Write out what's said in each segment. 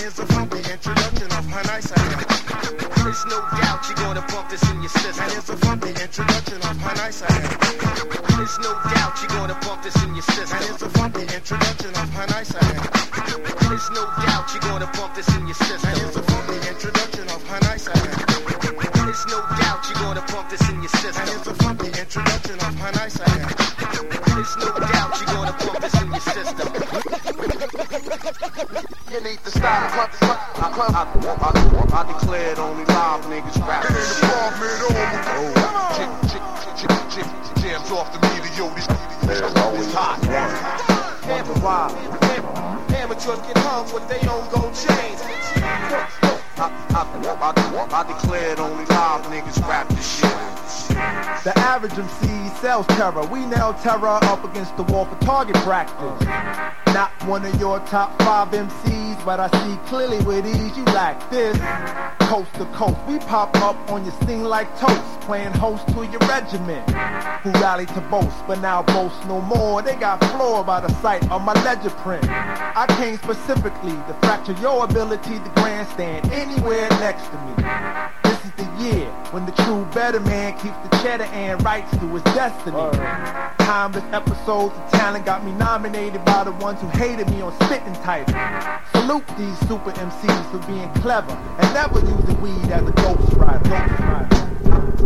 here's a funky introduction of how nice I am. There's no doubt you're gonna bump this in your system. Now here's a funky introduction of how nice I am. There's no doubt you're gonna bump this in your system. here's a funky introduction of how nice I am. There's no doubt you're gonna bump this in your Now here's a funky introduction of how nice I am. There's no doubt you're gonna bump this in your system. here's a funky introduction of how nice I am. Stop. I, I, I declared only live niggas rap jams off the meter, yo, this, this, this hot. Wonder why. Amateurs get hung with their own gold chains. I, I, I, I declared only live niggas rap this shit. The average MC sells terror. We nail terror up against the wall for target practice. Not one of your top five MCs, but I see clearly with ease you lack this. Coast to coast, we pop up on your scene like toast, playing host to your regiment. Who rallied to boast, but now boast no more. They got floored by the sight of my ledger print. I came specifically to fracture your ability to grandstand anywhere next to me. This is the year when the true better man keeps the cheddar and writes to his destiny. Timeless episodes of talent got me nominated by the ones who hated me on spitting title. Salute these super MCs for being clever and never using weed as a ghost rider. Ghost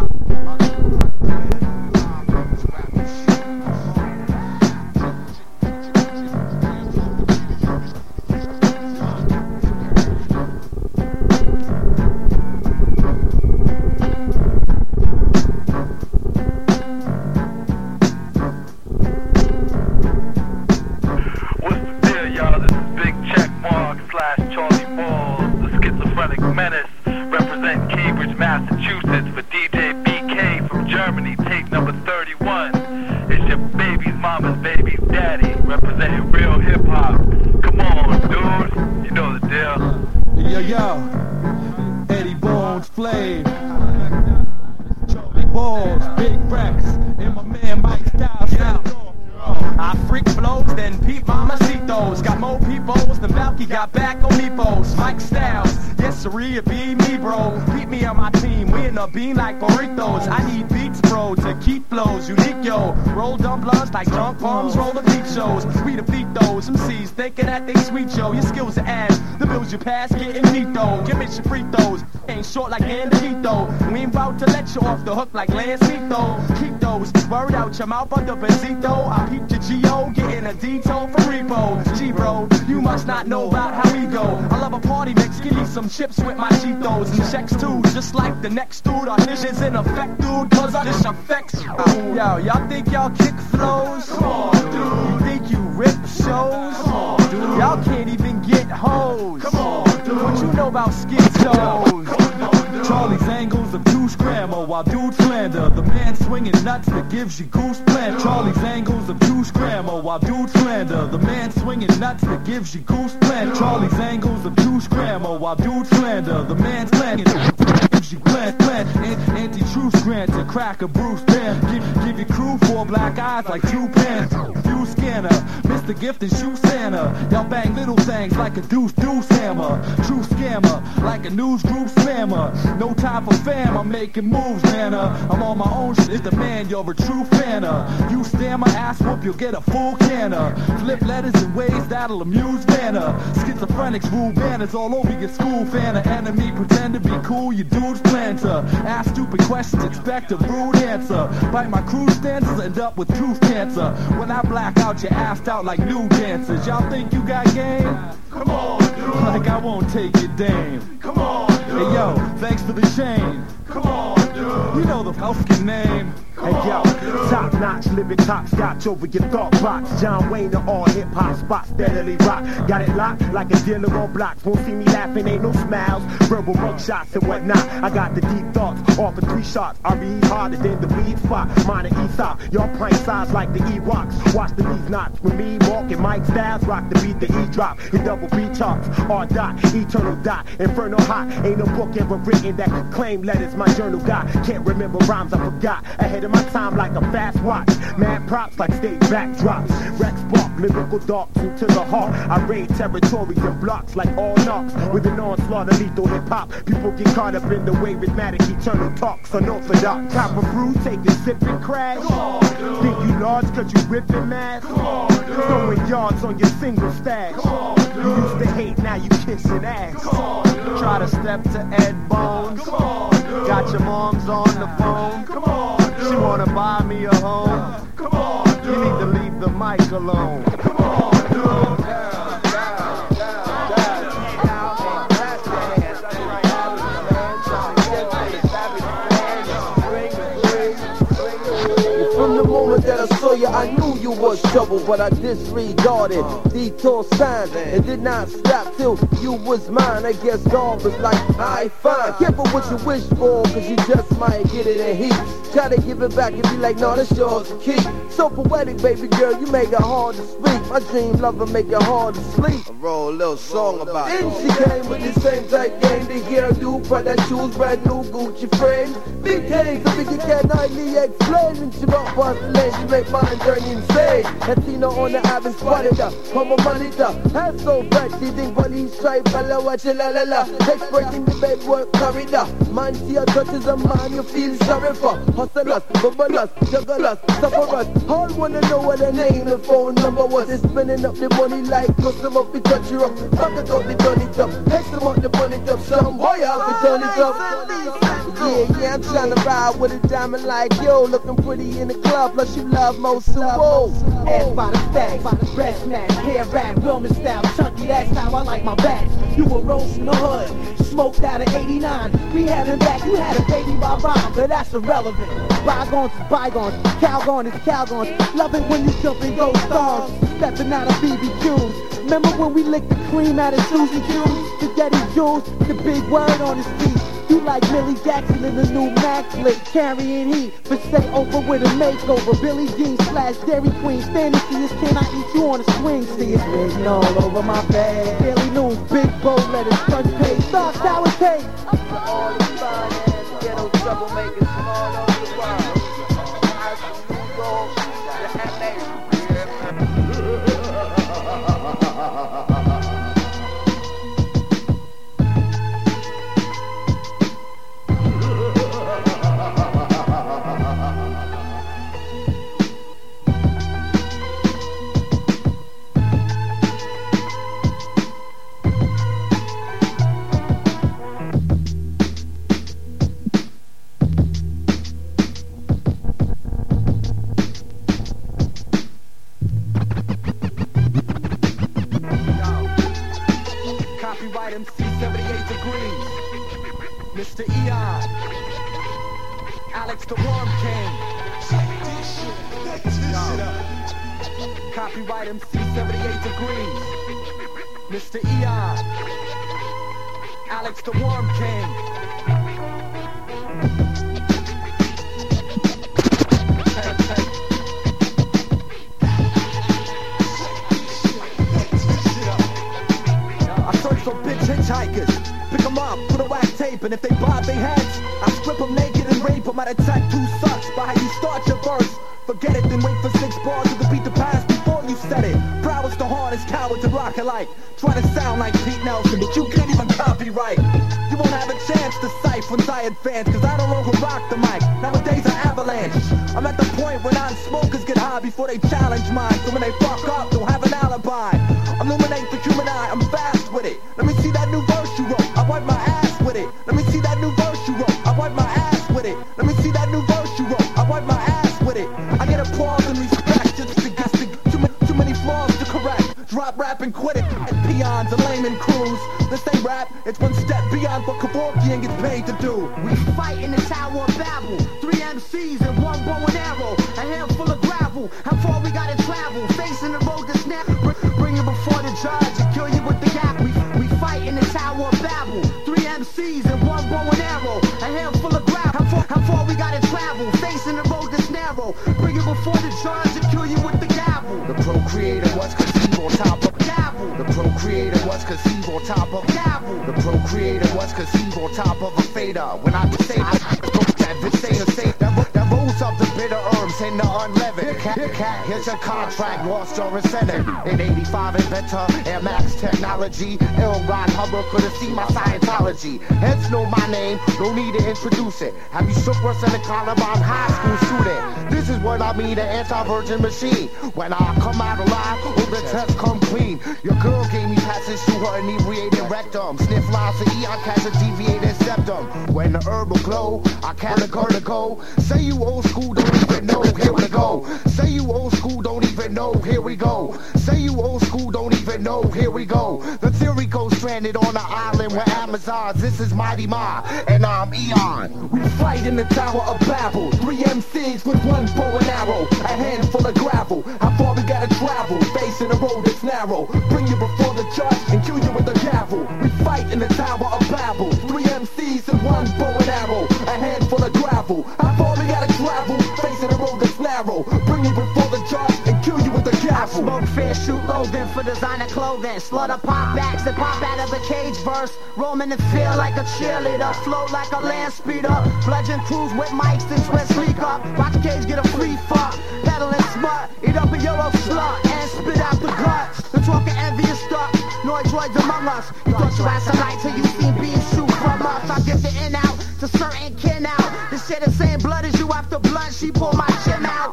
out your mouth under Benzito. I peep your G.O. getting a detail from Repo. G-Bro, you must not know about how we go. I love a party mix, give me some chips with my Cheetos and checks too. Just like the next dude, auditions in effect, dude, cause I just affects you. Yo, y'all think y'all kick flows? Come on, dude. You think you rip shows? Come on, dude. Y'all can't even get hoes. Come on, dude. What you know about schizos? Charlie's angles of douche grammar while dudes slander. The man swinging nuts that gives you goose plant. Charlie's angles of douche grammar while dudes slander. The man swinging nuts that gives you goose plant. Charlie's angles of douche grammar while dudes slander. The man's slanting. You plant, plant, An- anti-truth grant to crack a Bruce band. Give, give your crew four black eyes like two pants. View scanner, Mr. Gift and shoe Santa. Y'all bang little things like a deuce deuce hammer. True scammer, like a news group spammer. No time for fam, I'm making moves, man. uh. I'm on my own shit, the man, you're a true fanner. You stammer, ass whoop, you'll get a full canner. Flip letters in ways that'll amuse Vanna. Schizophrenics rule banners all over your school. Of enemy, pretend to be cool, you dudes plan to ask stupid questions, expect a rude answer. Bite my crew stances, end up with tooth cancer. When I black out, you assed out like new dancers. Y'all think you got game? Come on, dude. Like I won't take your dame. Come on, dude. Hey yo, thanks for the chain. Come on, dude. You know the Elfkin name. Hey yo, top notch, living top scotch over your thought box. John Wayne to all hip hop spots, steadily rock. Got it locked like a dealer on blocks. Won't see me laughing, ain't no smiles. Verbal mug shots and whatnot. I got the deep thoughts, off of three shots. RBE harder than the weed spot. Mine and Aesop, y'all pint size like the Ewoks. Watch the knees knots with me, walking. and Mike Styles. Rock the beat, the E drop. Hit double B charts. R dot, eternal dot. Inferno hot. Ain't no book ever written that claim letters my journal got. Can't remember rhymes I forgot. Ahead of my time like a fast watch. Mad props like stage backdrops. Rex Spark, Lyrical darts into the heart. I raid territories and blocks like all knocks. With an onslaught of lethal hip hop. People get caught up in the way rhythmatic eternal talks. Unorthodox. Copper brew, taking sip and crash. Think you large cause you ripping mass? Throwing yards on your single stash. You used to hate, now you kissing ass. Try to step to Ed Bones. Got your mom's on the phone. She wanna buy me a home. Come on, dude. You need to leave the mic alone. From was trouble, but I disregarded detour signs and did not stop till you was mine. I guess God was like, I fine. Careful what you wish for, cause you just might get it in heat. Try to give it back and be like, no, that's yours to keep. So poetic, baby girl, you make it hard to speak. My dream lover make it hard to sleep. I roll a little song about And it. she came with the same tight game, the hairdo, Prada shoes, brand new Gucci frame. Big hands, so big you can hardly explain. And she rock past the lane, she make mine turn insane. Latina on the her, come on monitor. Hands so she think police stripe, what you la la la. Expert in the bed work corridor. Man, see her touches a man, you feel sorry for. Hustlers, bubblers, jugglers, sufferers. All wanna know what her name and phone number was. They spending up the money like custom up, we touch you up. Pocket up, they done it up. Hex them up, they burn it up. Some boy out, we turn it up. Yeah, yeah, I'm trying to ride with a diamond like yo. Looking pretty in the club, plus you love most of. Ass by the the breast snatch, hair wrap, Wilman style, chunky, that's how I like my back. You were rose in the hood, smoked out of 89. We having back, you had a baby by Bob, but that's irrelevant. Bygones is bygones, Calgon is Calgon. Love it when you jump and go stars, stepping out of BBQs. Remember when we licked the cream out of Susie Q's? The Getty Jules, the big word on his feet. You like Millie Jackson in the new Mac flick, carrying heat. For say over with a makeover. Billie Jean slash Dairy Queen. Fantasy is can I eat you on a swing? See it's written all over my bed. Daily news, big bold letters, front page. Soft sour tape. All the fine ghetto troublemakers from all over tired fans, cause I no longer rock the mic. Nowadays I avalanche. I'm at the point where non-smokers get high before they challenge mine. So when they fuck up, they'll have an alibi. Illuminate the human eye, I'm fast with it. Rap, it's one step beyond what Kevorkian gets paid to do. We fight in the Tower of Babel. Three MCs and one bow and arrow. A handful of gravel. How far we gotta travel? Facing the road to snap. Br- bring you before the judge and kill you with the gap. We, we fight in the Tower of Babel. Three MCs and one bow and arrow. A handful of gravel. How far, how far we gotta travel? Facing the road that's narrow. Bring you before the judge and kill you with the gavel. The procreator was conceived on top of Gavel. The procreator was conceived on top of Gavel. Procreator was conceived on top of a fader. When I say I In the unleavened. Cat, here's your contract, lost your incentive. In 85, inventor, Air Max technology. L. Ron Hubbard could have seen my Scientology. Hence, know my name, no need to introduce it. Have you shook worse than a Columbine high school student? This is what I mean, the anti-virgin machine. When I come out alive, all the tests come clean. Your girl gave me passage through her inebriated rectum. Sniff lines to Eon, catch a deviated septum. When the herb will glow, I go. Say you old school, don't even know, here we go. Say you old school, don't even know, here we go. Say you old school, don't even know, here we go. The theory goes stranded on an island where Amazons. This is Mighty Mi, and I'm Eon. We fight in the Tower of Babel. Three MCs with one bow and arrow. A handful of gravel. How far we gotta travel? Facing a road that's narrow. Bring you before the judge and kill you with a gavel. We fight in the Tower of Babel. One bow and arrow. A handful of gravel. Far we gotta travel? Facing a road that's narrow. Bring you before the judge and kill you with a gavel. Smoke fair, shoot loathing for designer clothing. Slaughter pop backs that pop out of the cage verse. Roaming the field like a cheerleader. Float like a land speeder. Bludgeon crews with mics and twist speak up. Watch cage get a free fuck. Peddling smut. Eat up a euro slut and spit out the guts. The talking envious stuff. Noise droids among us. You thought you had some light till you seen beams shoot from us. I get the in out to certain kin out. This shit the same blood as you after blood. She pull my chin out.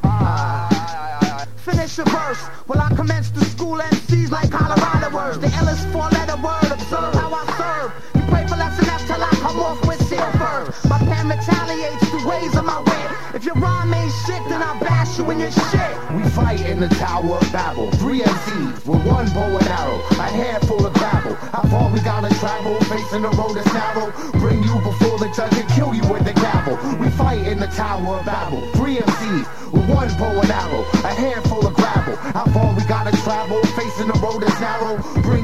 Finish your verse. Well, I commence the school MCs like Colorado words. The illest four-letter word. Observe how I serve. You pray for less and till I come off with seal Your shit. We fight in the Tower of Babel. Three MCs with one bow and arrow. A handful of gravel. How far we gotta travel? Facing the road that's narrow. Bring you before the judge and kill you with the gavel. We fight in the Tower of Babel. Three MCs with one bow and arrow. A handful of gravel. How far we gotta travel? Facing the road that's narrow. Bring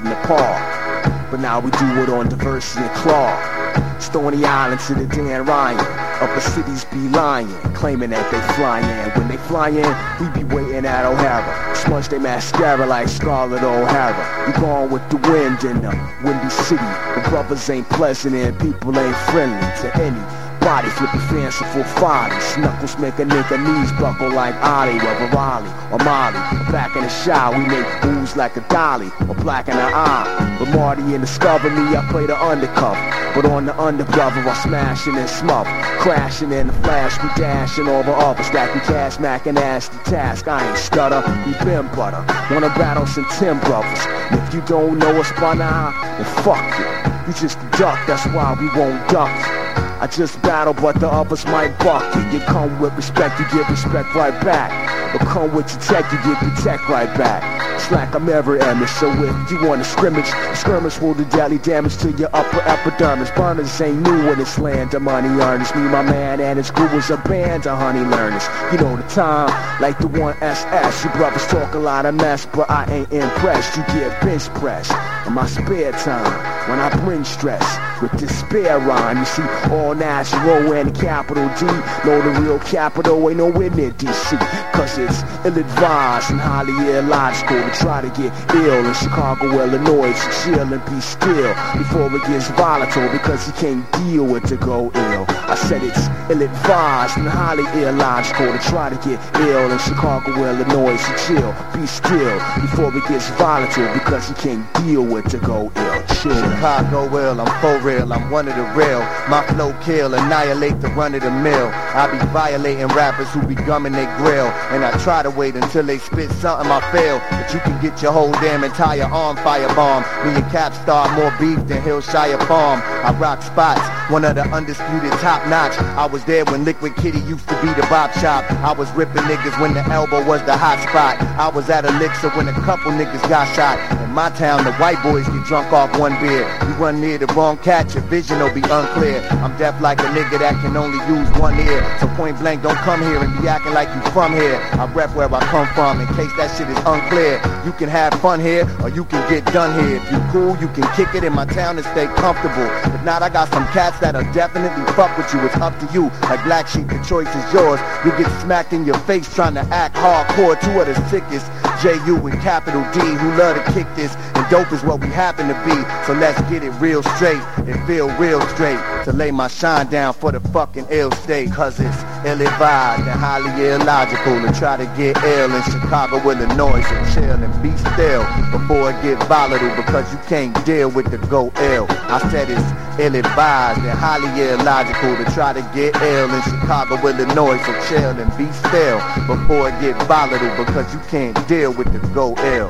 out in Nepal, but now we do it on diversity and claw. Stony Island to the Dan Ryan, upper cities be lying, claiming that they fly in. When they fly in, we be waiting at O'Hara. Smudge they mascara like Scarlett O'Hara. We gone with the wind in the windy city. The brothers ain't pleasant and people ain't friendly to any. Body flipping fanciful follies. Knuckles make a nigga knees buckle like Ali, whether Raleigh or Molly. Back in the shower, we make moves like a dolly or black in the eye. But Marty and Discover me, I play the undercover. But on the undercover, I'm smashing and smother. Crashing in the flash, we dashing over others. Stacking cash, macking ass the task. I ain't stutter, we been butter. Wanna battle some Tim brothers. If you don't know us by now, then fuck you. You just a duck, that's why we won't duck you. I just battle, but the others might buck you. You come with respect, you get respect right back. But come with your tech, you get the tech right back. Like I'm ever Emmett, so if you want to scrimmage, skirmish will do deadly damage to your upper epidermis. Burners ain't new in this land of money earners. Me, my man, and his crew was a band of honey learners. You know the time, like the one SS. You brothers talk a lot of mess, but I ain't impressed. You get bench pressed in my spare time when I bring stress with despair rhyme. You see, all natural and capital D. Know the real capital ain't nowhere near DC. Cause it's ill-advised and highly illogical to try to get ill in Chicago, Illinois. To chill and be still before it gets volatile because you can't deal with to go ill. I said it's ill-advised and highly illogical to try to get ill in Chicago, Illinois. To chill, be still before it gets volatile because you can't deal with to go ill. Chill. Chicago ill, I'm for real, I'm one of the real. My flow kill, annihilate the run of the mill. I be violating rappers who be gumming their grill. And I try to wait until they spit something I fail. But you can get your whole damn entire arm firebomb. Me and Cap start more beef than Hillshire Farm. I rock spots, one of the undisputed top notch. I was there when Liquid Kitty used to be the bop shop. I was ripping niggas when the elbow was the hot spot. I was at Elixir when a couple niggas got shot. In my town, the white boys get drunk off one one beer. You run near the wrong cat, your vision will be unclear. I'm deaf like a nigga that can only use one ear. So point blank, don't come here and be acting like you from here. I rep where I come from in case that shit is unclear. You can have fun here or you can get done here. If you cool, you can kick it in my town and stay comfortable. If not, I got some cats that'll definitely fuck with you. It's up to you. Like Black Sheep, the choice is yours. You get smacked in your face trying to act hardcore. Two of the sickest. J.U. and capital D who love to kick this and dope is what we happen to be so let's get it real straight and feel real straight to lay my shine down for the fucking ill state cause it's ill-advised and highly illogical to try to get ill in Chicago, Illinois so chill and be still before it get volatile because you can't deal with the go ill I said it's ill-advised and highly illogical to try to get ill in Chicago, Illinois so chill and be still before it get volatile because you can't deal with the go ill.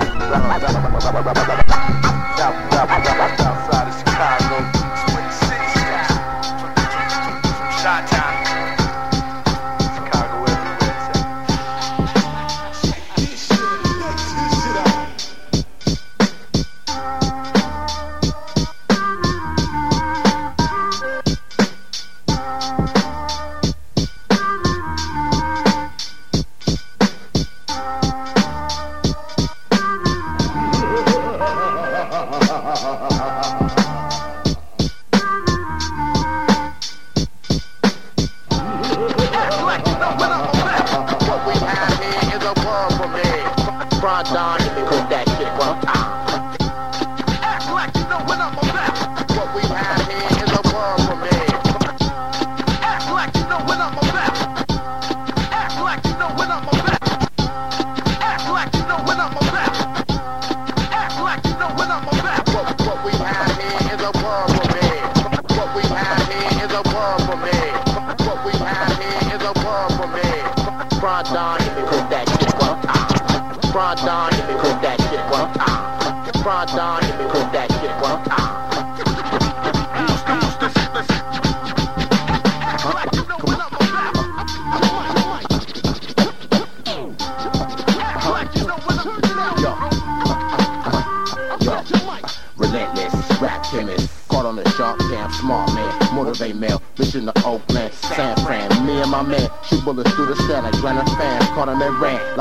Front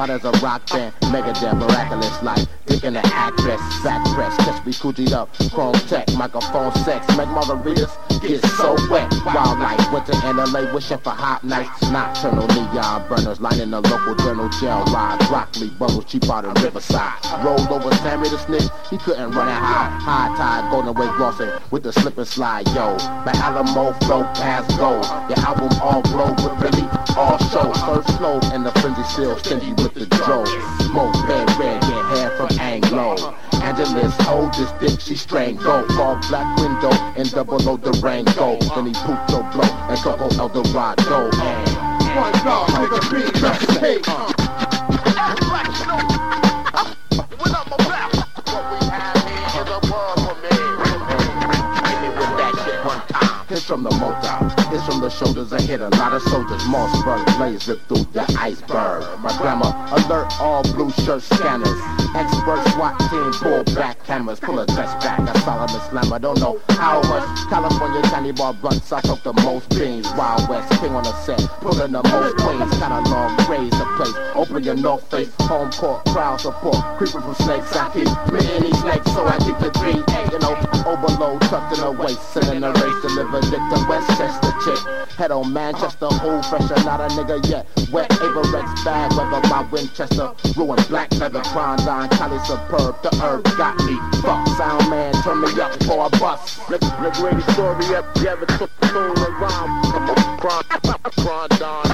loud as a rock band, mega Megadeth, miraculous life, thinking the actress, back press, catch me coochied up, chrome tech, microphone sex, make margaritas, get so wet, wildlife, winter in LA, wishing for hot nights, nocturnal neon burners, lining the local journal, gel rides, broccoli bundles, cheap out of Riverside, rolled over Sammy the snitch, he couldn't run it high, high tide, golden way glossing, with the slip and slide, yo, my Alamo flow past gold, your album all glow, with really all show, first slow, and the frenzy still stingy with the smoke, red, red, get hair from Anglo, Angeles hold this dick, she strangle, fall black window, and double load the Rango, then he pooped your blow, and Coco Eldorado, and one dog, nigga, be recipe, shoulders. I hit a lot of soldiers. Mossberg blades rip through the iceberg. My grandma alert all blue shirt scanners. Expert SWAT team pull back cameras. Pull a dress back. A Solomon slammer. Don't know how much. California candy bar blunts. I took the most beans. Wild West king on the set. Pulling the most queens. Kinda long craze the place. Open your north face. Home court crowd support. Creeping from snakes. I keep in snakes. So I keep the 3 You know, overload tucked in the waist. Sitting a race. Deliver dick to Westchester chick. Head on Manchester. Old fresher. Not a nigga yet. Wet Avirex bag. Weather by Winchester. Ruin black leather. Klondike. Cali superb. The herb got me. Fuck sound man. Turn me up for a bus. Look, story up. You ever took the soul around? Cron, cron, don.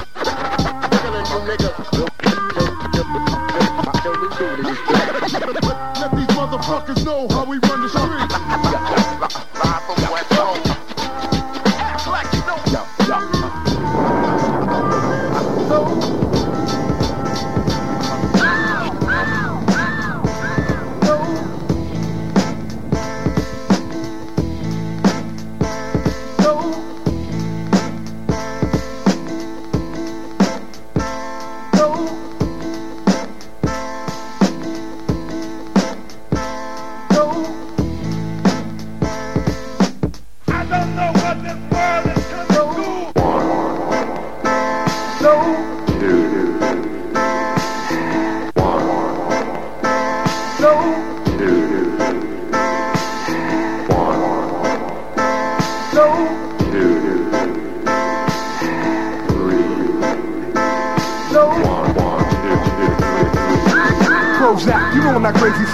Killing you niggas. Let these motherfuckers know how we run the street.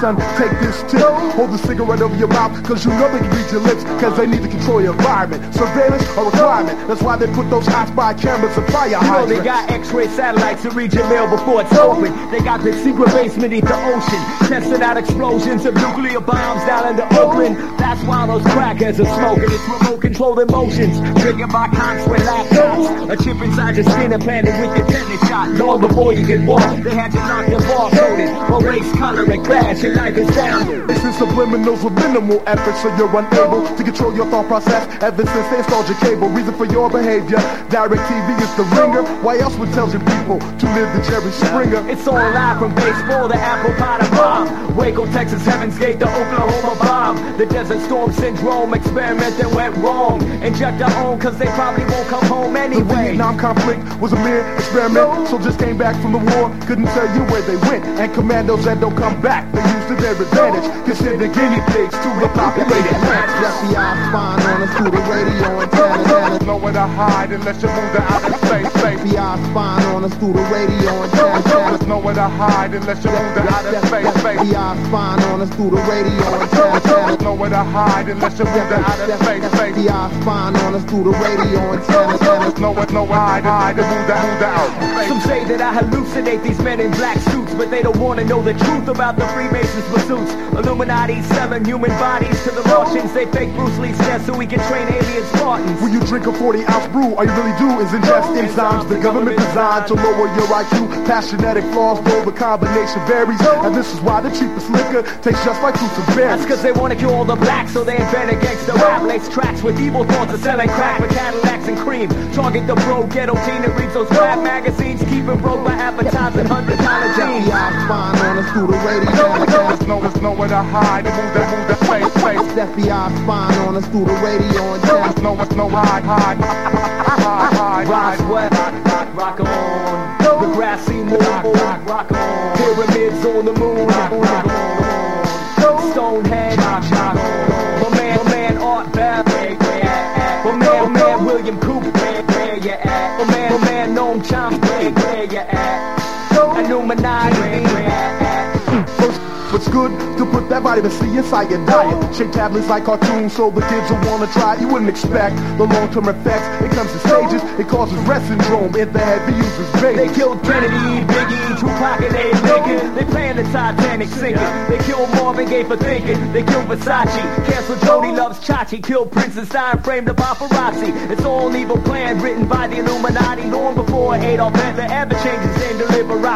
Son. Take this tip. Hold the cigarette over your mouth, cause you know they can read your lips, cause they need to control your environment. Surveillance a requirement. That's why they put those hot spy cameras and fire hydrants. You know they got X-ray satellites to read your mail before it's open. They got the secret base beneath the ocean, testing out explosions of nuclear bombs down in the Oakland. That's why those crackheads are smoking. It's remote controlled emotions, triggered by cons with laptops. A chip inside your skin implanted with your tetanus shot. Long before you could walk, they had to knock your ball coated. For race, color, and class, your life is down. It's in subliminals with minimal effort, so you're unable to control your thought process ever since they installed your cable. Reason for your behavior, direct TV is the ringer. Why else would tell your people to live the Jerry Springer? It's all live from baseball to apple pie to bomb. Waco, Texas, Heaven's Gate to Oklahoma bomb. The Desert Storm Syndrome experiment that went wrong. Inject our own cause they probably won't come home The. Vietnam conflict was a mere experiment. Soldiers came back from the war, couldn't tell you where they went. And commandos that don't come back, they used to their advantage. Consider guinea pigs to the populated land. FBI spying on us through the radio and antennas. Nowhere to hide unless you move to outer space. space. FBI spying on us through the radio antennas. There's nowhere to hide unless you move to outer space. space. FBI spying on us through the radio antennas. There's nowhere to hide unless you move to outer space. space. FBI spying on us through the radio antennas. There's nowhere, nowhere hide, hide to move to move to outer Some say that I hallucinate these men in black suits, but they don't want to know the truth about the Freemasons' pursuits. Illuminati selling human bodies to the Russians. They fake Bruce Lee's death so we can train alien Spartans. When you drink a 40 ounce brew, all you really do is ingest enzymes the government designed to lower your IQ. Past genetic flaws, though the combination varies. And this is why the cheapest liquor tastes just like fruits and That's cause they wanna kill all the so they invent a gangster rap. Lace tracks with evil thoughts of selling crack with Cadillacs and cream. Target the bro ghetto teen that reads those rap magazines. Keep it broke by advertising hundred dollar jeans. FBI spying on us through the radio. There's no, there's nowhere to hide move to move to space. space. FBI spying on us through the radio. There's no, there's no hide, hide, hide, hide, Rock hide. sweat, rock, on. The grassy moon, good vitamin C inside your diet. Shape tablets like cartoons so the kids will wanna try. You wouldn't expect the long-term effects. It comes in stages. It causes Rett syndrome in the heavy users' They babies. killed Kennedy, Biggie, Tupac, and Abe Lincoln. They playing the Titanic sinking. They killed Marvin Gaye for thinking. They killed Versace. Canceled Joanie Loves Chachi. Killed Prince and Stein, framed the paparazzi. It's all an evil plan written by the Illuminati long before Adolf Hitler ever changed his name to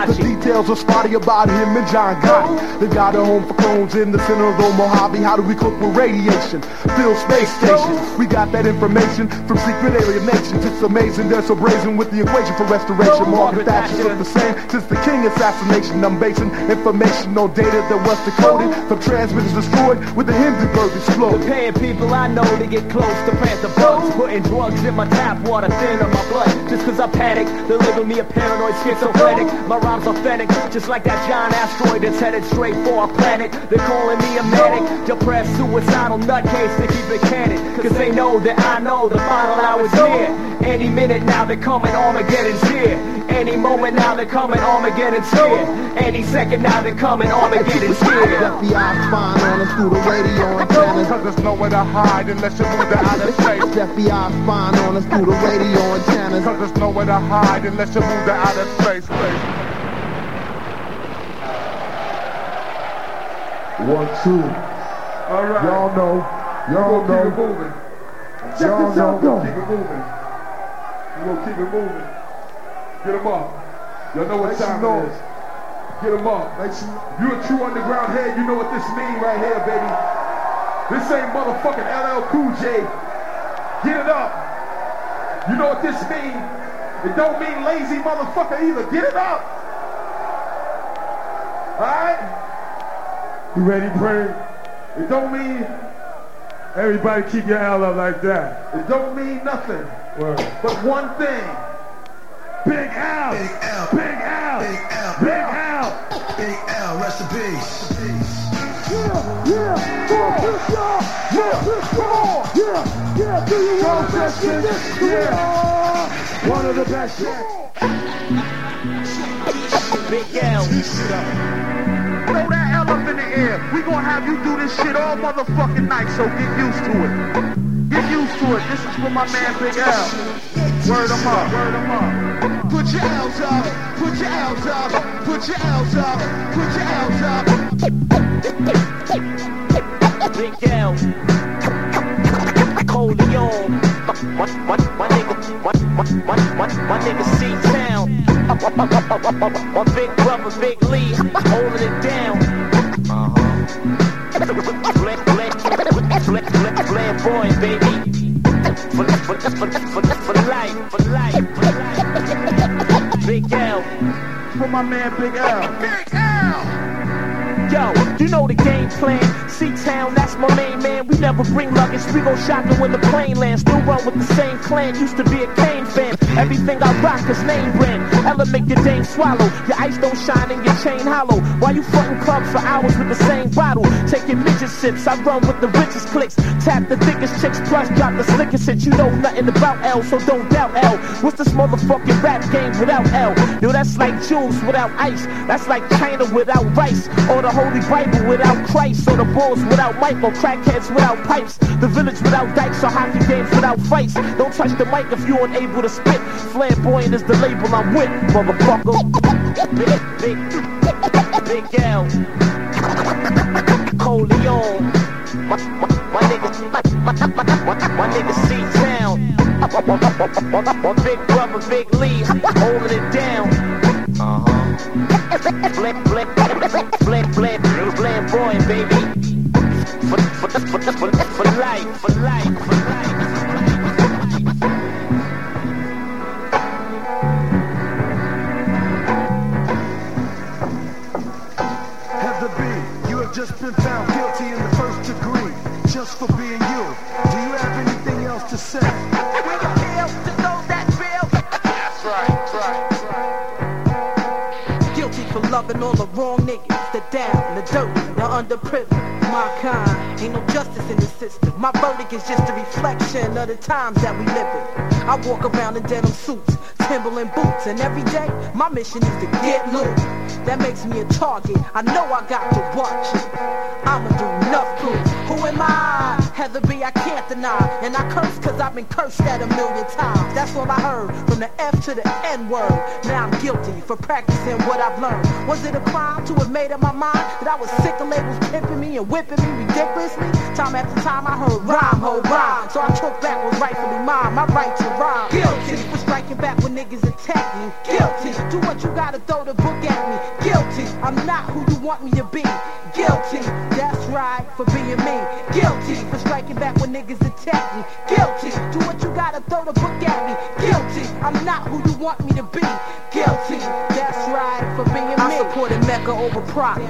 The details are spotty about him and John Gotti. They got a home for clones in the center of the Mojave. How do we cook with radiation? Build space stations. We got that information from secret alien nations. It's amazing they're so brazen with the equation for restoration. Margaret Thatcher looked the same since the King assassination. I'm basing information on data that was decoded from transmitters destroyed with the Hindenburg The explode. paying people I know to get close to Panther the bugs Putting drugs in my tap water, thin on my blood Just cause I panic, they label me a paranoid schizophrenic My rhyme's authentic, just like that giant asteroid that's headed straight for our planet They're calling me a manic, depressed, suicidal nutcase to keep it canon Cause they know that I know the final hour's near Any minute now they're coming, Armageddon's here Any moment now they're coming, Armageddon's here Any second now they're coming, Armageddon's here FBI spying on us through the radio antennas. Cause there's nowhere to hide unless you move to outer space. FBI spying on us through the radio antennas. Cause there's nowhere to hide unless you move to outer space. One, two. All right. Y'all know. Y'all know. Keep it know. moving. Y'all We're know. gonna keep it moving. We're gonna keep it moving. Get them up. Y'all know what Make time it is. Get them up. You a true underground head, you know what this mean right here, baby. This ain't motherfucking LL Cool J. Get it up. You know what this mean? It don't mean lazy motherfucker either. Get it up. Alright? You ready, Brain? It don't mean Everybody keep your L up like that. It don't mean nothing. But one thing. Big L. Big L. Big L. Big L. Big L. Big L. Rest in peace. Yeah, yeah, come on, push y'all. Yeah, come on. Yeah, yeah, do you want to best get this? Yeah. One of the best yet. Big L. In the air. We gonna have you do this shit all motherfucking night, so get used to it. Get used to it. This is for my man Big L. Word him up. Word him up. Put your L's up, put your L's up, put your L's up, put your L's up. Big L. Coleon. My, my, my nigga, my, my, my, my nigga C-Town. My big brother, Big Lee, holding it down. Flamboyant, baby. For, for, for, for, for life, for life, for life. Big L. For my man Big L. Big L. Yo, you know the game plan. C-Town, that's my main man. We never bring luggage. We go shopping when the plane lands. Still run with the same clan. Used to be a Kane fan. Everything I rock is name brand. Ella make your dame swallow. Your ice don't shine and your chain hollow. Why you frontin' clubs for hours with the same bottle? Taking midget sips. I run with the richest clicks. Tap the thickest chicks. Plus drop the slickest hits. You know nothing about L, so don't doubt L. What's this motherfucking rap game without L? Yo, that's like Jules without ice. That's like China without rice. Or the Holy Bible without Christ. Or the Bulls without Michael. Crackheads without pipes. The village without dikes. Or hockey games without fights. Don't touch the mic if you ain't able to spit. Flamboyant is the label I'm with, motherfucker. Big, big, big L. Coleon. My, my, my nigga, my, my, my, my, my nigga C-Town. Big brother, Big Lee, holding it down. Uh-huh. Life, for life, for life. Heather B, you have just been found guilty in the first degree, just for being you. Do you have anything else to say? We appeal to those that feel. That's right, right, right. Guilty for loving all the wrong niggas, the down, the dirty, the underprivileged. My kind, ain't no justice in the system. My verdict is just a reflection of the times that we live in. I walk around in denim suits, Timberland boots, and every day my mission is to get loose. That makes me a target. I know I got to watch it. I'ma do enough proof. Who am I? Heather B, I can't deny. And I curse cause I've been cursed at a million times. That's all I heard from the F to the N word. Now I'm guilty for practicing what I've learned. Was it a crime to have made up my mind that I was sick of labels pimping me and whipping me ridiculously? Time after time I heard rhyme, ho, rhyme. So I took back what's rightfully mine, my right to rhyme. Guilty striking back when niggas attack me. Guilty. Do what you gotta throw the book at me. Guilty. I'm not who you want me to be. Guilty. That's right for being me. Guilty for striking back when niggas attack me. Guilty. Do what you gotta throw the book at me. Guilty. I'm not who you want me to be. Guilty. That's right for being me. I supported Mecca over Pride.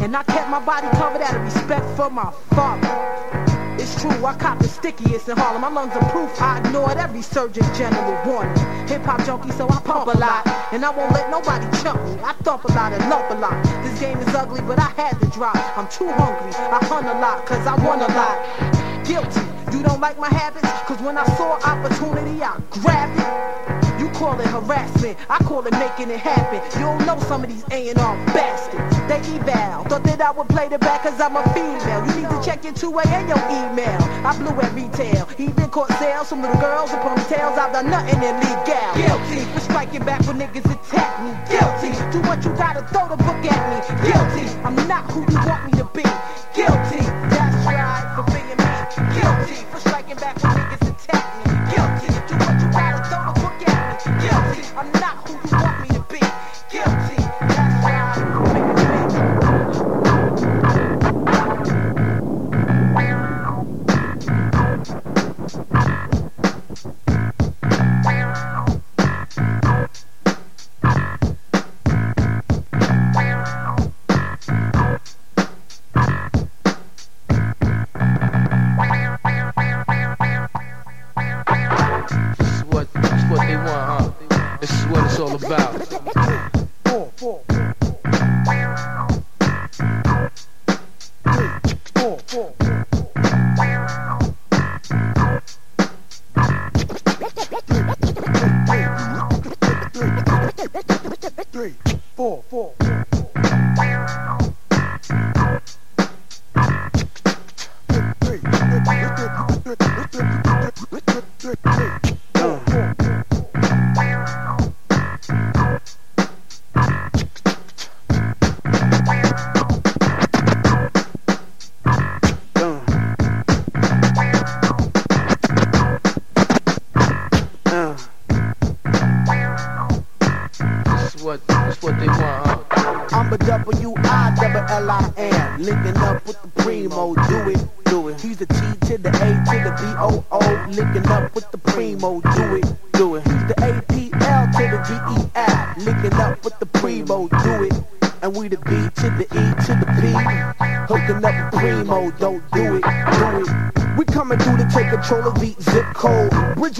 And I kept my body covered out of respect for my father. It's true, I cop the stickiest in Harlem. My lungs are proof. I ignored every surgeon general warning. Hip hop junkie, so I pump a lot. And I won't let nobody chump me. I thump a lot and lump a lot. This game is ugly, but I had to drop. I'm too hungry. I hunt a lot, cause I want a lot. Guilty. You don't like my habits? Cause when I saw opportunity, I grabbed it. You call it harassment, I call it making it happen. You don't know some of these A&R bastards. They eval, thought that I would play the back cause I'm a female. You need to check your 2A and your email. I blew at retail, even caught sales. Some little girls with ponytails, I've done nothing illegal. Guilty for striking back when niggas attack me. Guilty, do what you gotta throw the book at me. Guilty, I'm not who you want me to be. Guilty, that's right. Guilty for striking back when niggas attack me. Guilty, do what you gotta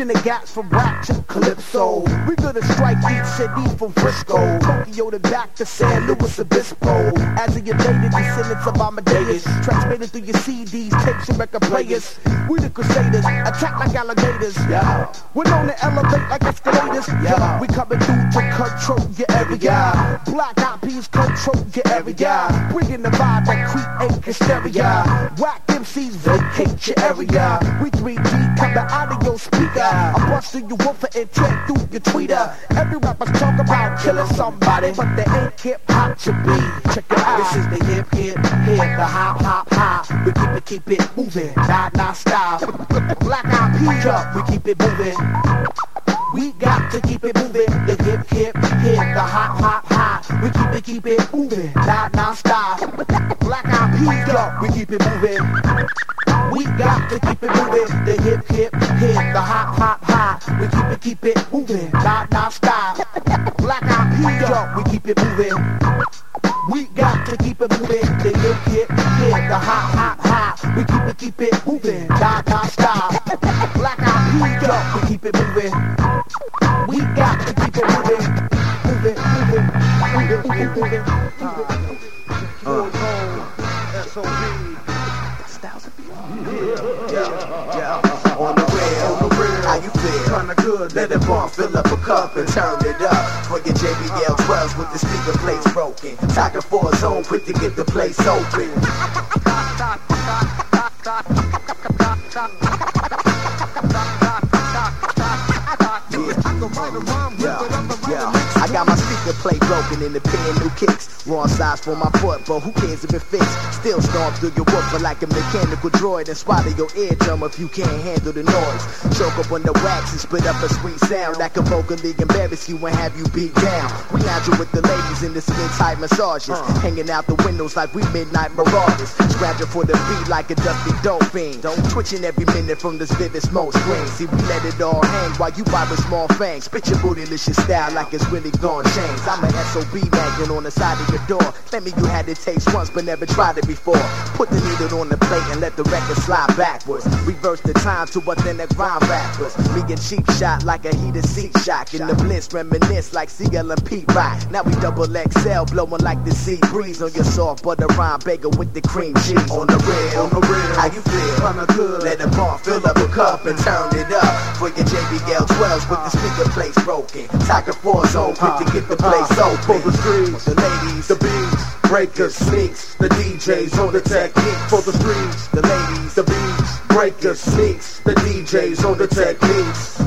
Bridging the gaps from rap to calypso. We gonna strike each city from Frisco. Tokyo to back to San Luis Obispo. As a elated descendants of Amadeus? Transmitted through your CDs, tapes and record players. We the crusaders, attack like alligators. Yeah. We're known to elevate like escalators. Yeah. We coming through to control your area Black Peas control your area Bringing the vibe that create hysteria. Whack MCs vacate your area. We 3D coming out of your speaker. I'm busting you over and check through your tweeter. Every rapper's talk about killing somebody, but they ain't hip hop to be. Check it out. This is the hip hip hip, the hop hop hop. We keep it keep it moving, not not style. Black Eyed Peas up, we keep it moving. We got to keep it moving. The hip hip hip, the hop hop hop. We keep it keep it moving, not not style. Black Eyed Peas we keep it moving. We got to keep it moving. The hip, hip, hip, the hop, hop, hop. We keep it, keep it moving. Not, not stop. Black Eyed Peas. We keep it moving. We got to keep it moving. The hip, hip, hip, the hop, hop, hop. We keep it, keep it moving. Not, not stop. Black Eyed Peas. We keep it moving. We got to keep it moving. Moving, moving, moving, moving, moving. Uh. S.O.B. Yeah, yeah, on the real, on the real. How you feel? Kinda good. Let it bump, fill up a cup and turn it up. For your JBL 12s with the speaker plates broken. Tiger 4 zone, quick to get the place open. Broken in the pen, new kicks. Wrong size for my foot, but who cares if it fits? Still storm through your woofer like a mechanical droid and swallow your eardrum if you can't handle the noise. Choke up on the wax and spit up a sweet sound that can vocally embarrass you and have you beat down. We you with the ladies in the skin tight massages, hanging out the windows like we midnight marauders. Scratching for the beat like a dusty dolphin. Don't twitching every minute from this vivid smoke screen. See, we let it all hang while you buy with small fangs. Spit your bootylicious style like it's really gone change. I'm an SOB magnet on the side of your door. Let me you had it taste once but never tried it before. Put the needle on the plate and let the record slide backwards. Reverse the time to authentic rhyme rappers. Me and cheap shot like a heated seat shock. In the bliss, reminisce like CL and Pete Rock. Now we double XL, blowing like the sea breeze on your soft butter rhyme bagel with the cream cheese. On the real, on the real. How you feel? Kinda good. Let the bump, fill up a cup and turn it up. For your JBL 12s with the speaker plates broken. Tiger 4 zone, quick to get the place open. For the streets, the ladies, the beats, breakers, sneaks, the DJs on the technique. For the streets, the ladies, the beats, breakers, sneaks, the DJs on the techniques.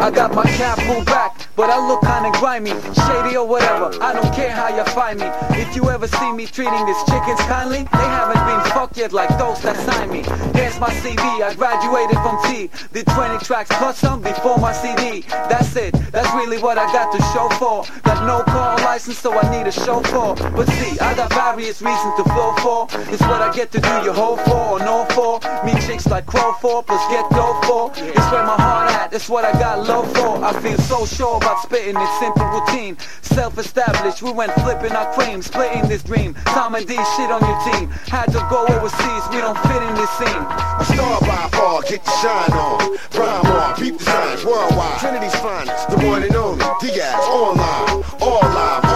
I got my cap pulled back, but I look kinda grimy, shady or whatever. I don't care how you find me. If you ever see me treating these chickens kindly, they haven't been fucked yet like those that signed me. Here's my CV, I graduated from T. Did 20 tracks plus some before my CD. That's it, that's really what I got to show for. Got no car license, so I need a chauffeur. But see, I got various reasons to flow for. It's what I get to do your whole for or no for. Me chicks like crow for, plus get dough for. It's where my heart at, it's what I got love for. I feel so sure spitting this simple routine. Self-established, we went flipping our cream, splitting this dream. Tom and D shit on your team. Had to go overseas, we don't fit in this scene. A star by far, get your shine on. Prime on, peep the signs worldwide. Trinity's finest, the one and only. Diaz, online, all live,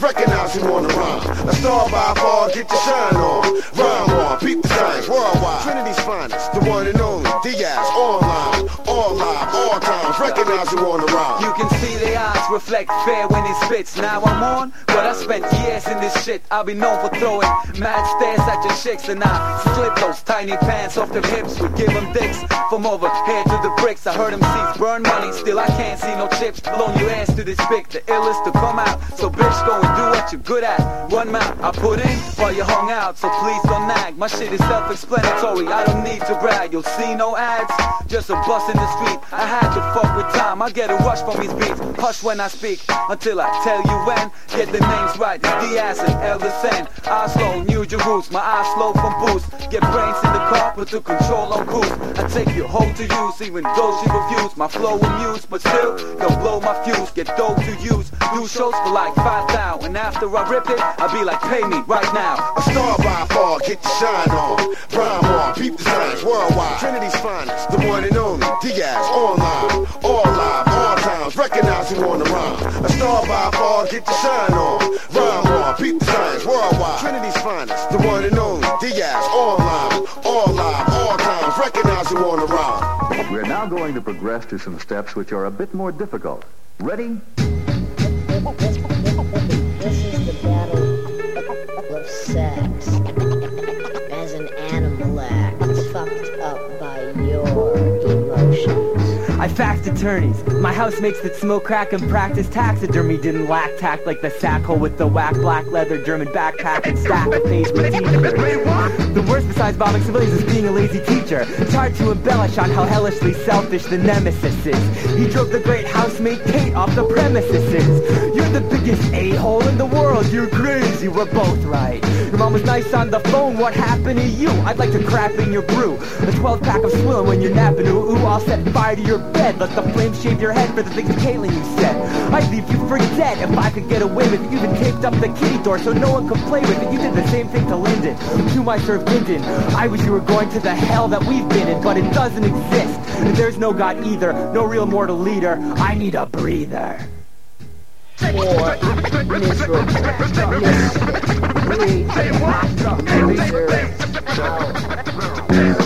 Recognize you on the rhyme. A star by far, get your shine on. Rhyme on, peep the signs worldwide. Trinity's finest, the one and only. Diaz, online, all live, all times. Recognize you on the rhyme. You can see the eyes reflect fair when he spits. Now I'm on, but I spent years in this shit. I'll be known for throwing mad stares at your chicks, and I slip those tiny pants off their hips. We give them dicks from over here to the bricks. I heard them seats burn money, still I can't see no chips. Blown your ass to this big, the illest to come out. So bitch, go do what you're good at. One map I put in while you hung out, so please don't nag. My shit is self-explanatory. I don't need to brag. You'll see no ads, just a bus in the street. I had to fuck with time. I get a rush from these beats. Hush when I speak until I tell you when. Get the names right. It's Diaz and Ellison. Oslo, New Jerusalem. My eyes slow from boost. Get brains in the car, put to control on boost. I take you hold to use, even though she refused. My flow amused, but still, don't blow my fuse. Get dope to use. new shows for like 5,000 out. And after I rip it, I'll be like, pay me right now. A star by far, get the shine on. Prime on, peep designs worldwide. Trinity's finest, the one and only. Diaz, online, all live, all times. Recognize who on the rhyme. A star by far, get the shine on. Rhyme on, peep designs worldwide. Trinity's finest, the one and only. Diaz, online, all live, all times. Recognize who on the rhyme. We're now going to progress to some steps which are a bit more difficult. Ready? This is the battle of sex. As an animal act, fucked up by your. I faxed attorneys. My housemates that smoke crack and practice taxidermy didn't lack tact like the sack hole with the whack black leather German backpack and stack of t-shirts. The worst besides bombing civilians is being a lazy teacher. It's hard to embellish on how hellishly selfish the nemesis is. He drove the great housemate Kate off the premises. You're the biggest a-hole in the world. You're crazy. We're both right. Your mom was nice on the phone. What happened to you? I'd like to crap in your brew. A 12 pack of swilling when you're napping. Ooh, ooh, I'll set fire to your bed. Let the flames shave your head for the things Caitlin you said. I'd leave you for dead if I could get away with it. You even taped up the kitty door so no one could play with it. You did the same thing to Lyndon. To my serve Lyndon. I wish you were going to the hell that we've been in, but it doesn't exist. There's no God either. No real mortal leader. I need a breather. Or miserable, Two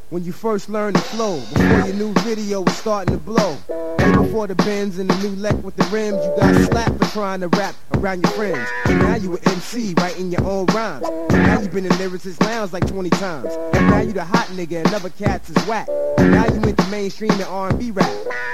when you first learned the flow, before your new video was starting to blow, way before the Benz and the new Lec with the rims, you got slapped for trying to rap around your friends. And now you an MC writing your own rhymes. And now you been in lyricist lounge like 20 times. And now you the hot nigga and other cats is whack. And now you into mainstream and R&B rap.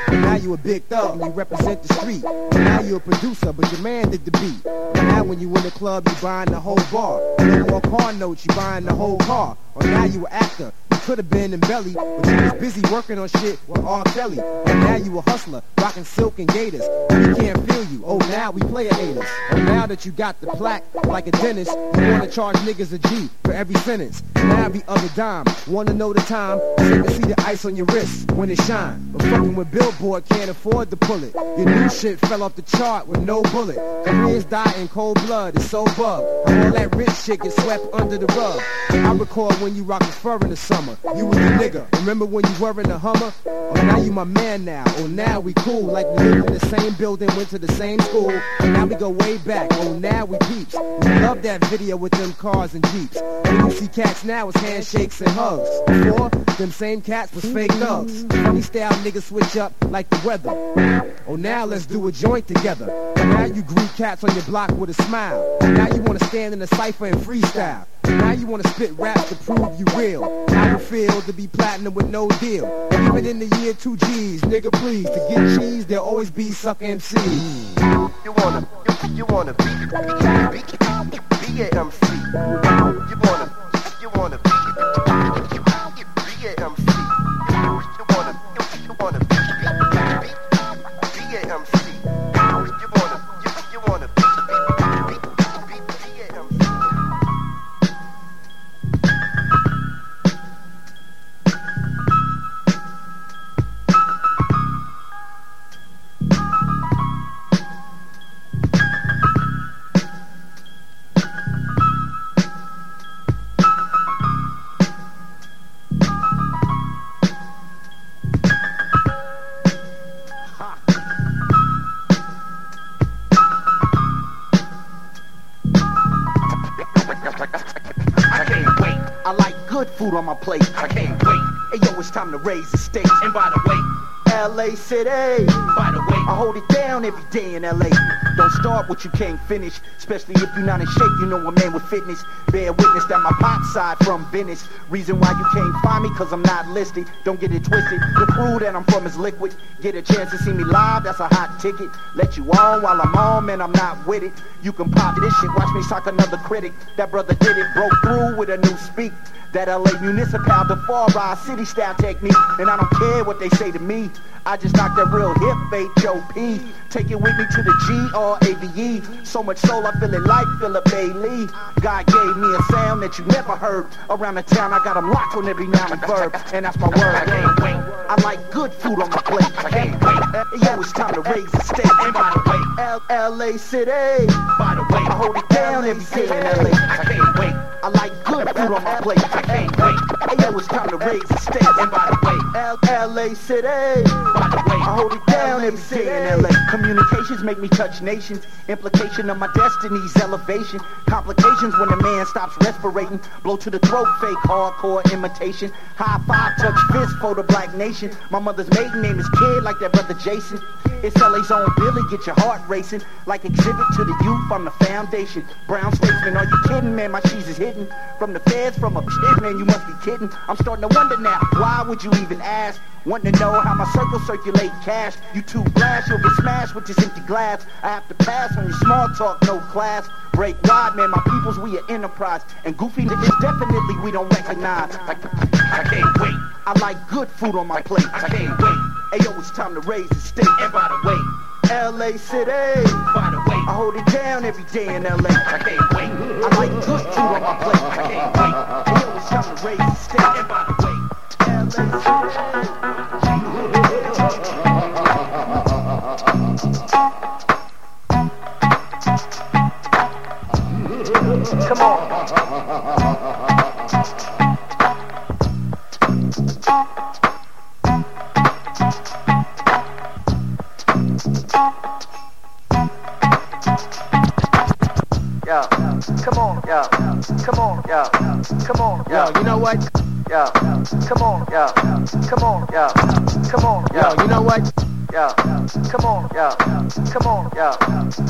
And now you a big thug and you represent the street. And now you a producer, but your man did the beat. And now when you in the club, you buying the whole bar. and No more car notes, you buying the whole car. Or now you an actor. You could have been in Belly, but you was busy working on shit with R. Kelly. And now you a hustler, rocking silk and gators. We can't feel you. Oh, now we player haters. And now that you got the plaque like a dentist, you wanna charge niggas a G for every sentence. Now every other dime, wanna know the time, so can see the ice on your wrist when it shine. But fucking with Billboard can't afford to pull it. Your new shit fell off the chart with no bullet. Careers die in cold blood, it's so bug. All that rich shit gets swept under the rug. I recall when you rockin' fur in the summer. You was nigga. Remember when you were in a Hummer? Oh, now you my man now. Oh, now we cool. Like we lived in the same building, went to the same school. And Now we go way back. Oh, now we peeps. We love that video with them cars and jeeps. When you see cats now, it's handshakes and hugs. Before, them same cats was fake thugs. Funny style niggas switch up like the weather. Oh, now let's do a joint together. Now you greet cats on your block with a smile. Now you wanna stand in a cipher and freestyle. Now you wanna spit raps to prove you real. How you feel to be platinum with no deal. Even in the year 2Gs, nigga please, to get cheese, there'll always be suck MCs. You wanna, you, you wanna be, be, be, be a MC. You wanna, you food on my plate. I can't wait. Hey yo, it's time to raise the stakes. And by the way, LA City. By the way, I hold it down every day in LA. Don't start what you can't finish, especially if you're not in shape. You know a man with fitness. Bear witness that my pop side from Venice. Reason why you can't find me, cause I'm not listed. Don't get it twisted. The crew that I'm from is liquid. Get a chance to see me live, that's a hot ticket. Let you on while I'm on, man, I'm not with it. You can pop this shit, watch me sock another critic. That brother did it, broke through with a new speak. That LA municipal, the far ride city style technique. And I don't care what they say to me. I just knock that real hip H-O-P. Take it with me to the G-R-A-V-E. So much soul, I feel it like Philip Bailey. God gave me a sound that you never heard. Around the town, I got them locked on every noun and verb. And that's my word. I can't wait. I like good food on my plate. I can't wait. Yo, it's time to raise the stakes. And by the way, L.A. City. By the way, I hold it down every day in L.A. I can't wait. I like good food on my plate. I can't wait. Yo, it's time to raise the stakes. And by the way, L.A. City. By the way, I hold it down every day in L.A. Communications make me touch nations. Implication of my destiny's elevation. Complications when a man stops respirating. Blow to the throat, fake hardcore imitation. High five, touch fist for the black nation. My mother's maiden name is Kidd, like that brother Jason. It's LA's own Billy, get your heart racing. Like exhibit to the youth, I'm the foundation. Brown statesman, are you kidding, man? My cheese is hidden. From the feds, from a pit, man, you must be kidding. I'm starting to wonder now, why would you even ask? Wanting to know how my circle circulate cash. You too blast, you'll get smashed with this empty glass. I have to pass on your small talk, no class. Break wide, man, my peoples, we are enterprise. And goofy is definitely we don't recognize. I, I can't wait. I like good food on my plate. I can't wait. Yo, it's time to raise the stakes. And by the way, LA City. By the way, I hold it down every day in LA. I can't wait. I like good food on my plate. I can't wait. Yo, it's time to raise the stakes. And by the way, LA Come on. Yo, come on, yo, come on, yo, come on, yo. you know what? Yo, come on, yo, come on, yo, come on, yo. Yo, you know what? Yo, come on, yo, come on, yo,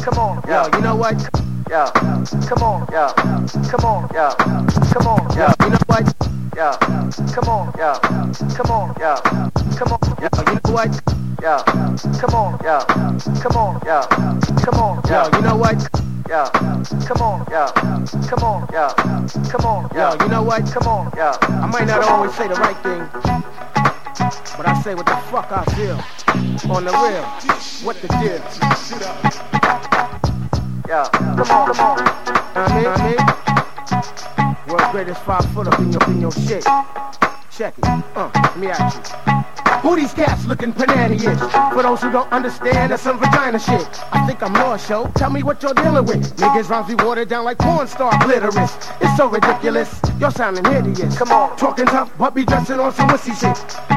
come on. Yo, you know what? Yo, come on, yo, come on, yo, come on, yo. You know what? Yo, come on, yo, come on, yo, come on, yo. You know what? Yo, come on, yo, come on, yo, come on, yo. Yo, you know what? Yo, come on, yo, come on, yo, come on, Yo, you know what? come on, yo. I might not always say the right thing, but I say what the fuck I feel. On the real, what the deal? Yo, come on, come on. I mean, I mean, world's greatest five foot up in your, in your shit. Check it. Uh, let me ask you. Who these cats looking panani-ish? For those who don't understand, that's some vagina shit. I think I'm lost, yo. Tell me what you're dealing with. Niggas rhymes be watered down like porn star glitterous. It's so ridiculous. You're sounding hideous. Come on. Talking tough, but be dressing on some wussy shit.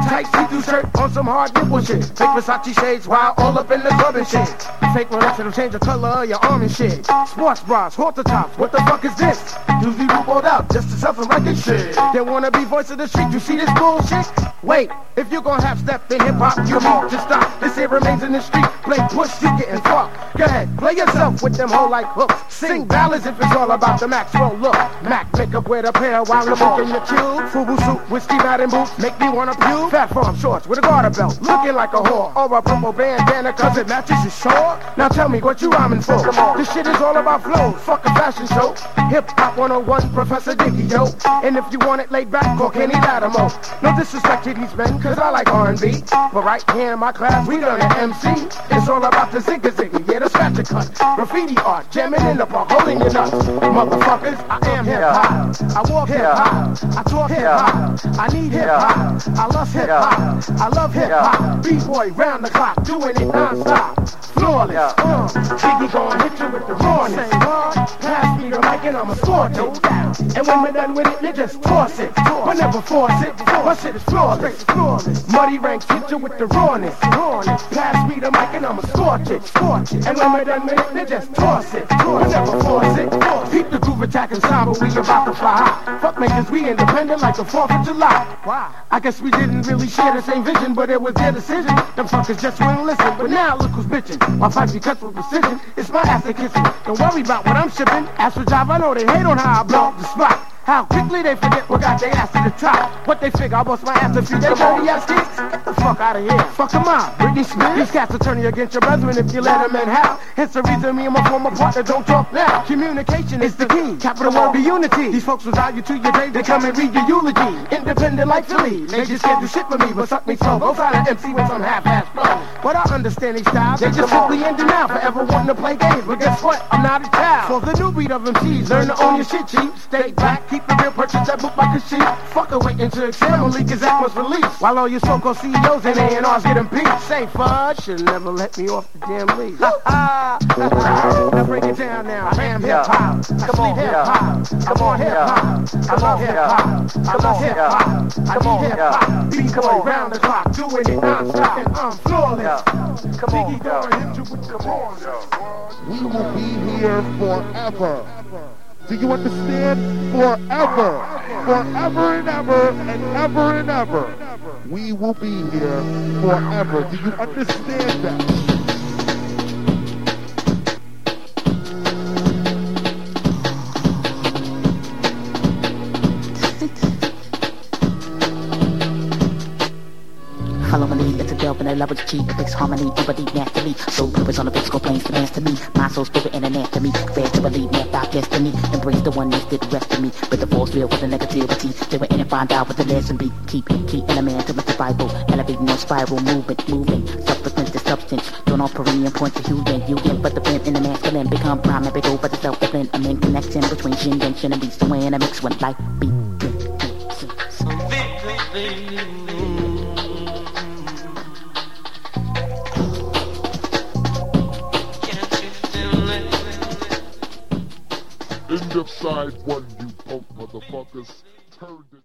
Tight see-through shirt on some hard nipple shit. Fake Versace shades while all up in the club and shit. Fake Rolex that'll change the color of your arm and shit. Sports bras, halter tops. What the fuck is this? Usually rolled out just to something like this shit. They wanna be voice of the street. You see this bullshit? Wait, if you gon' have step in hip hop, you need to stop. This here remains in the street. Play push, you getting fucked. Go ahead, play yourself with them whole like hooks. Sing ballads if it's all about the Maxwell look. Mac makeup with a pair while I'm in your cube. Fubu suit, whiskey Madden boots, make me wanna puke. Phat Farm shorts with a garter belt, looking like a whore. Or a purple bandana cause it matches your short. Now tell me what you rhyming for. This shit is all about flow, fuck a fashion show. Hip Hop 101, Professor Dicky, yo. And if you want it laid back, call Kenny Lattimore. No disrespect to these men, cause I like R&B. But right here in my class, we learn an MC. It's all about the zigga zigga, yeah, the scratcher cut. Graffiti art, jamming in the park, holding your nuts. Motherfuckers, I am hip hop. I walk hip hop. I talk hip hop. I need hip hop. I love hip hop. I love hip hop. B-boy round the clock, doing it non-stop. Flawless, uh. Biggie gon' hit you with the rawness. Pass me the mic and I'ma score it. And when we're done with it, you just toss it. But never force it. My shit is flawless. Flawless. Bloody ranks hit you with the rawness, rawness. Pass me the mic and I'ma scorch it, scorch it. And when we're done with it, they just toss it, toss it. Never force it. Keep the groove attacking sound, but we about to fly high. Fuck makers, we independent like the 4th of July. Why? I guess we didn't really share the same vision, but it was their decision. Them fuckers just wouldn't listen, but now look who's bitching. My pipe be cut with precision, it's my ass they kissing. Don't worry about what I'm shipping. Ask for job, I know they hate on how I blow up the spot. How quickly they forget what got their ass to the top. What they figure, I bust my ass a few days dirty ass kicks. Get the fuck out of here. Fuck them out. Britney Smith. These cats will turn you against your brethren if you let them in how. Hence the reason me and my former partner don't talk now. Communication is the key. Capital word be unity. These folks will drive you to your grave. They come and read your eulogy. Independent like Philly. They just can't do shit for me, but suck me so. Go find an MC with some half-ass flow. But I understand these styles. They just simply in denial forever wanting to play games. But guess what? I'm not a child. For the new breed of MCs, learn to own your shit cheap. Stay back, keep the real purchase that book like a sheep. Fuck away into exam leak cause that was released. While all your so-called CEOs and A&Rs get impeached. Say fudge, should never let me off the damn leash. now break it down now. I am hip hop. Come on, hip hop. Come on, hip hop. Come on, hip hop. Come on, hip hop. Come on, hip hop. Beat boy round the clock, doing it non-stop, and I'm flawless. Come on, gonna hit you with the horns. We will be here forever. Do you understand? Forever. Forever and ever and ever and ever. We will be here forever. Do you understand that? A in the with cheat, it fix harmony, nobody naturally. So purpose on the physical planes, demands to me. My soul, spirit, and anatomy. Fair to believe, never our destiny. Embrace the oneness that the rest of me. But the force field with the negativity. They in and find out what the lesson be. Keep, keep element to my survival. Elevating on spiral, movement, moving. Subsequent to substance. Don't all perennial point to human. You in, but the pen in the masculine. Become prime and big over the self-defend. I'm in connection between Shin and Shin and Beast. So when I mix one life be. beat. End of side one, you punk motherfuckers. Turned it.